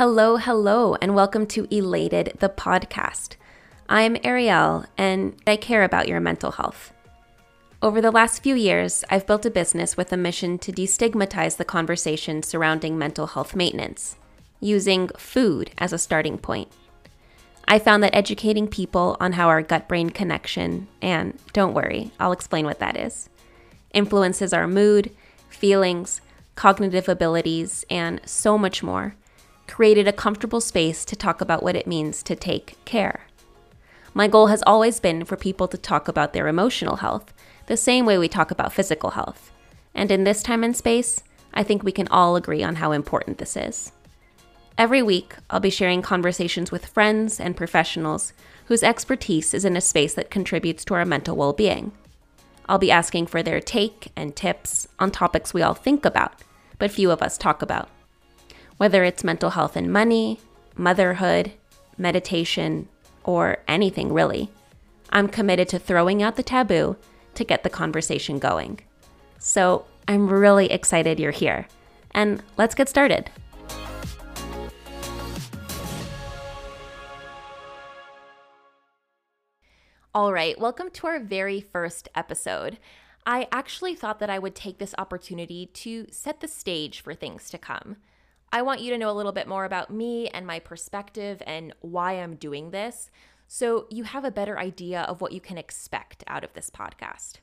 Hello, hello, and welcome to Elated, the podcast. I'm Ariel, and I care about your mental health. Over the last few years, I've built a business with a mission to destigmatize the conversation surrounding mental health maintenance, using food as a starting point. I found that educating people on how our gut brain connection, and don't worry, I'll explain what that is, influences our mood, feelings, cognitive abilities, and so much more, created a comfortable space to talk about what it means to take care. My goal has always been for people to talk about their emotional health the same way we talk about physical health. And in this time and space, I think we can all agree on how important this is. Every week, I'll be sharing conversations with friends and professionals whose expertise is in a space that contributes to our mental well being. I'll be asking for their take and tips on topics we all think about, but few of us talk about. Whether it's mental health and money, motherhood, meditation, or anything really, I'm committed to throwing out the taboo to get the conversation going. So I'm really excited you're here. And let's get started. All right, welcome to our very first episode. I actually thought that I would take this opportunity to set the stage for things to come. I want you to know a little bit more about me and my perspective and why I'm doing this so you have a better idea of what you can expect out of this podcast.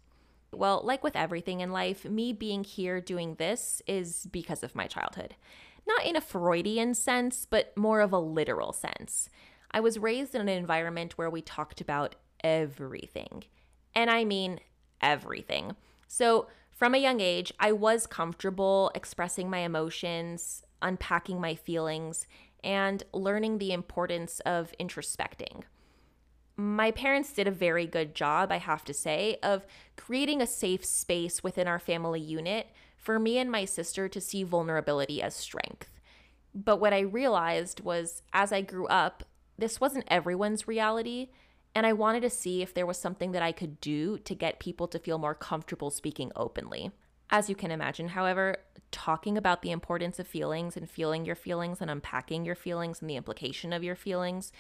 Well, like with everything in life, me being here doing this is because of my childhood. Not in a Freudian sense, but more of a literal sense. I was raised in an environment where we talked about everything. And I mean everything. So, from a young age, I was comfortable expressing my emotions, unpacking my feelings, and learning the importance of introspecting. My parents did a very good job, I have to say, of creating a safe space within our family unit for me and my sister to see vulnerability as strength. But what I realized was as I grew up, this wasn't everyone's reality, and I wanted to see if there was something that I could do to get people to feel more comfortable speaking openly. As you can imagine, however, talking about the importance of feelings and feeling your feelings and unpacking your feelings and the implication of your feelings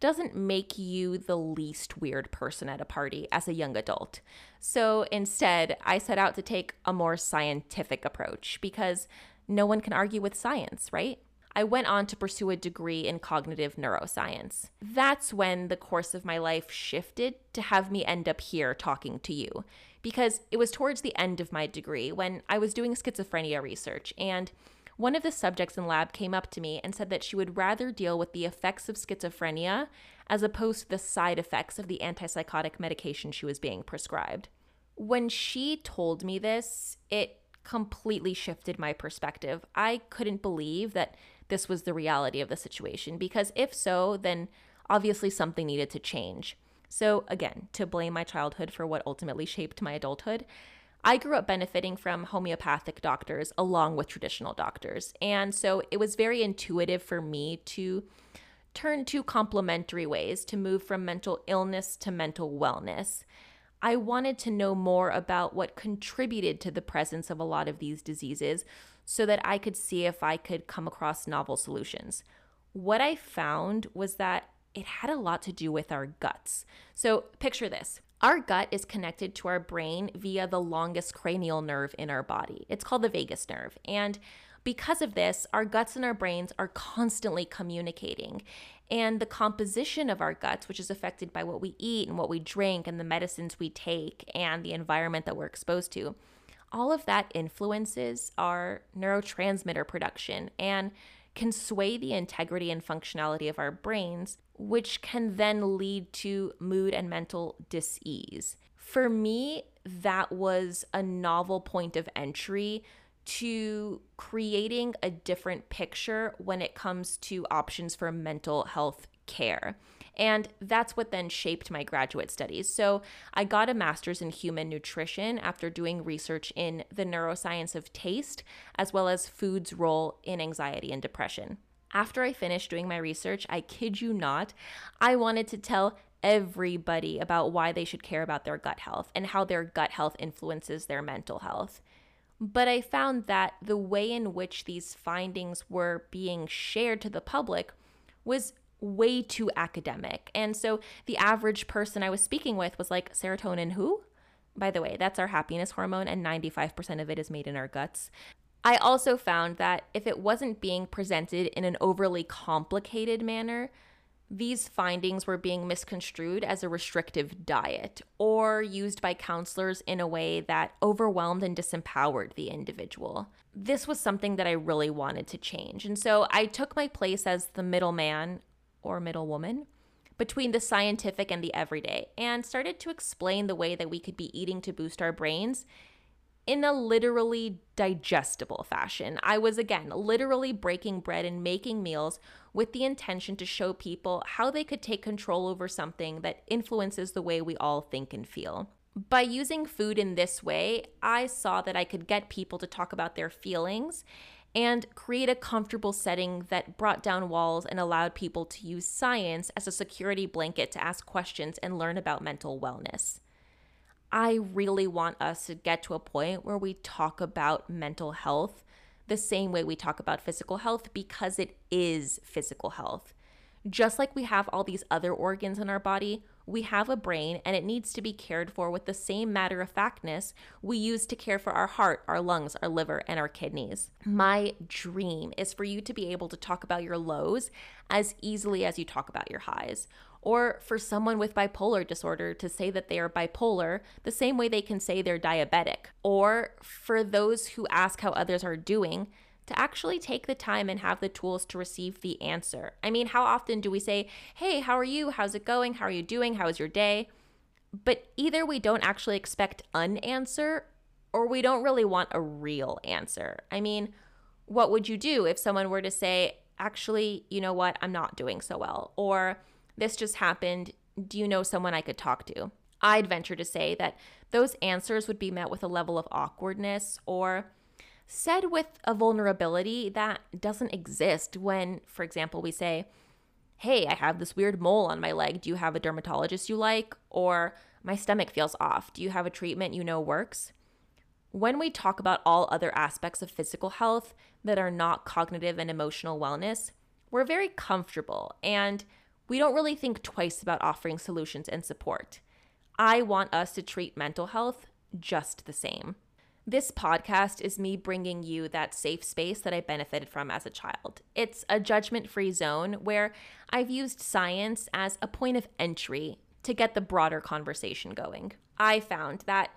doesn't make you the least weird person at a party as a young adult. So instead, I set out to take a more scientific approach because no one can argue with science, right? I went on to pursue a degree in cognitive neuroscience. That's when the course of my life shifted to have me end up here talking to you. Because it was towards the end of my degree when I was doing schizophrenia research, and one of the subjects in lab came up to me and said that she would rather deal with the effects of schizophrenia as opposed to the side effects of the antipsychotic medication she was being prescribed. When she told me this, it completely shifted my perspective. I couldn't believe that this was the reality of the situation. Because if so, then obviously something needed to change. So, again, to blame my childhood for what ultimately shaped my adulthood, I grew up benefiting from homeopathic doctors along with traditional doctors. And so it was very intuitive for me to turn to complementary ways to move from mental illness to mental wellness. I wanted to know more about what contributed to the presence of a lot of these diseases so that I could see if I could come across novel solutions. What I found was that it had a lot to do with our guts. So, picture this our gut is connected to our brain via the longest cranial nerve in our body. It's called the vagus nerve. And because of this, our guts and our brains are constantly communicating. And the composition of our guts, which is affected by what we eat and what we drink and the medicines we take and the environment that we're exposed to, all of that influences our neurotransmitter production and can sway the integrity and functionality of our brains, which can then lead to mood and mental dis-ease. For me, that was a novel point of entry to creating a different picture when it comes to options for mental health care. And that's what then shaped my graduate studies. So I got a master's in human nutrition after doing research in the neuroscience of taste, as well as food's role in anxiety and depression. After I finished doing my research, I kid you not, I wanted to tell everybody about why they should care about their gut health and how their gut health influences their mental health. But I found that the way in which these findings were being shared to the public was way too academic. And so the average person I was speaking with was like, serotonin who? By the way, that's our happiness hormone, and 95% of it is made in our guts. I also found that if it wasn't being presented in an overly complicated manner, these findings were being misconstrued as a restrictive diet or used by counselors in a way that overwhelmed and disempowered the individual. This was something that I really wanted to change. And so I took my place as the middleman or middle woman between the scientific and the everyday and started to explain the way that we could be eating to boost our brains in a literally digestible fashion. I was again literally breaking bread and making meals with the intention to show people how they could take control over something that influences the way we all think and feel. By using food in this way, I saw that I could get people to talk about their feelings and create a comfortable setting that brought down walls and allowed people to use science as a security blanket to ask questions and learn about mental wellness. I really want us to get to a point where we talk about mental health the same way we talk about physical health because it is physical health. Just like we have all these other organs in our body, we have a brain and it needs to be cared for with the same matter of factness we use to care for our heart, our lungs, our liver, and our kidneys. My dream is for you to be able to talk about your lows as easily as you talk about your highs or for someone with bipolar disorder to say that they are bipolar the same way they can say they're diabetic, or for those who ask how others are doing to actually take the time and have the tools to receive the answer. I mean, how often do we say, Hey, how are you? How's it going? How are you doing? How is your day? But either we don't actually expect an answer or we don't really want a real answer. I mean, what would you do if someone were to say, Actually, you know what? I'm not doing so well. Or, this just happened. Do you know someone I could talk to? I'd venture to say that those answers would be met with a level of awkwardness or said with a vulnerability that doesn't exist when, for example, we say, Hey, I have this weird mole on my leg. Do you have a dermatologist you like? Or my stomach feels off. Do you have a treatment you know works? When we talk about all other aspects of physical health that are not cognitive and emotional wellness, we're very comfortable and we don't really think twice about offering solutions and support. I want us to treat mental health just the same. This podcast is me bringing you that safe space that I benefited from as a child. It's a judgment free zone where I've used science as a point of entry to get the broader conversation going. I found that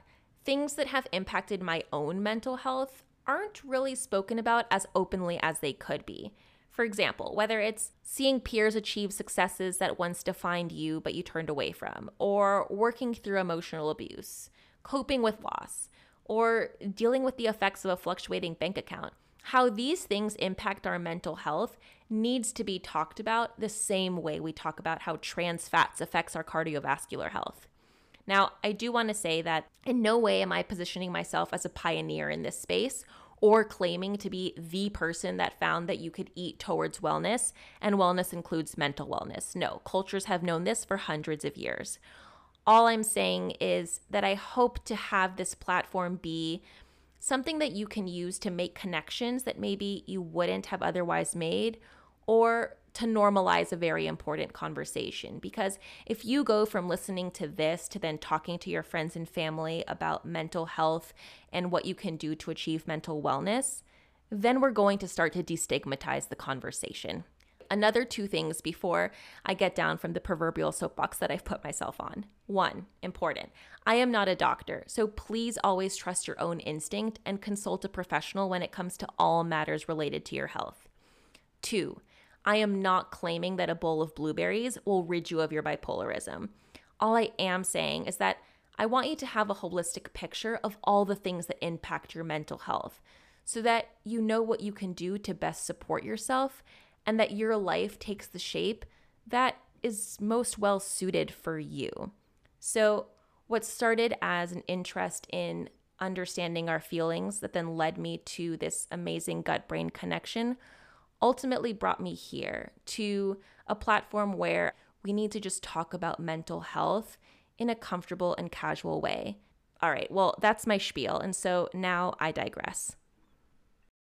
things that have impacted my own mental health aren't really spoken about as openly as they could be. For example, whether it's seeing peers achieve successes that once defined you but you turned away from, or working through emotional abuse, coping with loss, or dealing with the effects of a fluctuating bank account, how these things impact our mental health needs to be talked about the same way we talk about how trans fats affects our cardiovascular health. Now, I do want to say that in no way am I positioning myself as a pioneer in this space or claiming to be the person that found that you could eat towards wellness, and wellness includes mental wellness. No, cultures have known this for hundreds of years. All I'm saying is that I hope to have this platform be something that you can use to make connections that maybe you wouldn't have otherwise made, or to normalize a very important conversation. Because if you go from listening to this to then talking to your friends and family about mental health and what you can do to achieve mental wellness, then we're going to start to destigmatize the conversation. Another two things before I get down from the proverbial soapbox that I've put myself on. One, important. I am not a doctor, so please always trust your own instinct and consult a professional when it comes to all matters related to your health. Two, I am not claiming that a bowl of blueberries will rid you of your bipolarism. All I am saying is that I want you to have a holistic picture of all the things that impact your mental health so that you know what you can do to best support yourself and that your life takes the shape that is most well suited for you. So, what started as an interest in understanding our feelings that then led me to this amazing gut brain connection ultimately brought me here to a platform where we need to just talk about mental health in a comfortable and casual way. All right, well, that's my spiel. And so now I digress.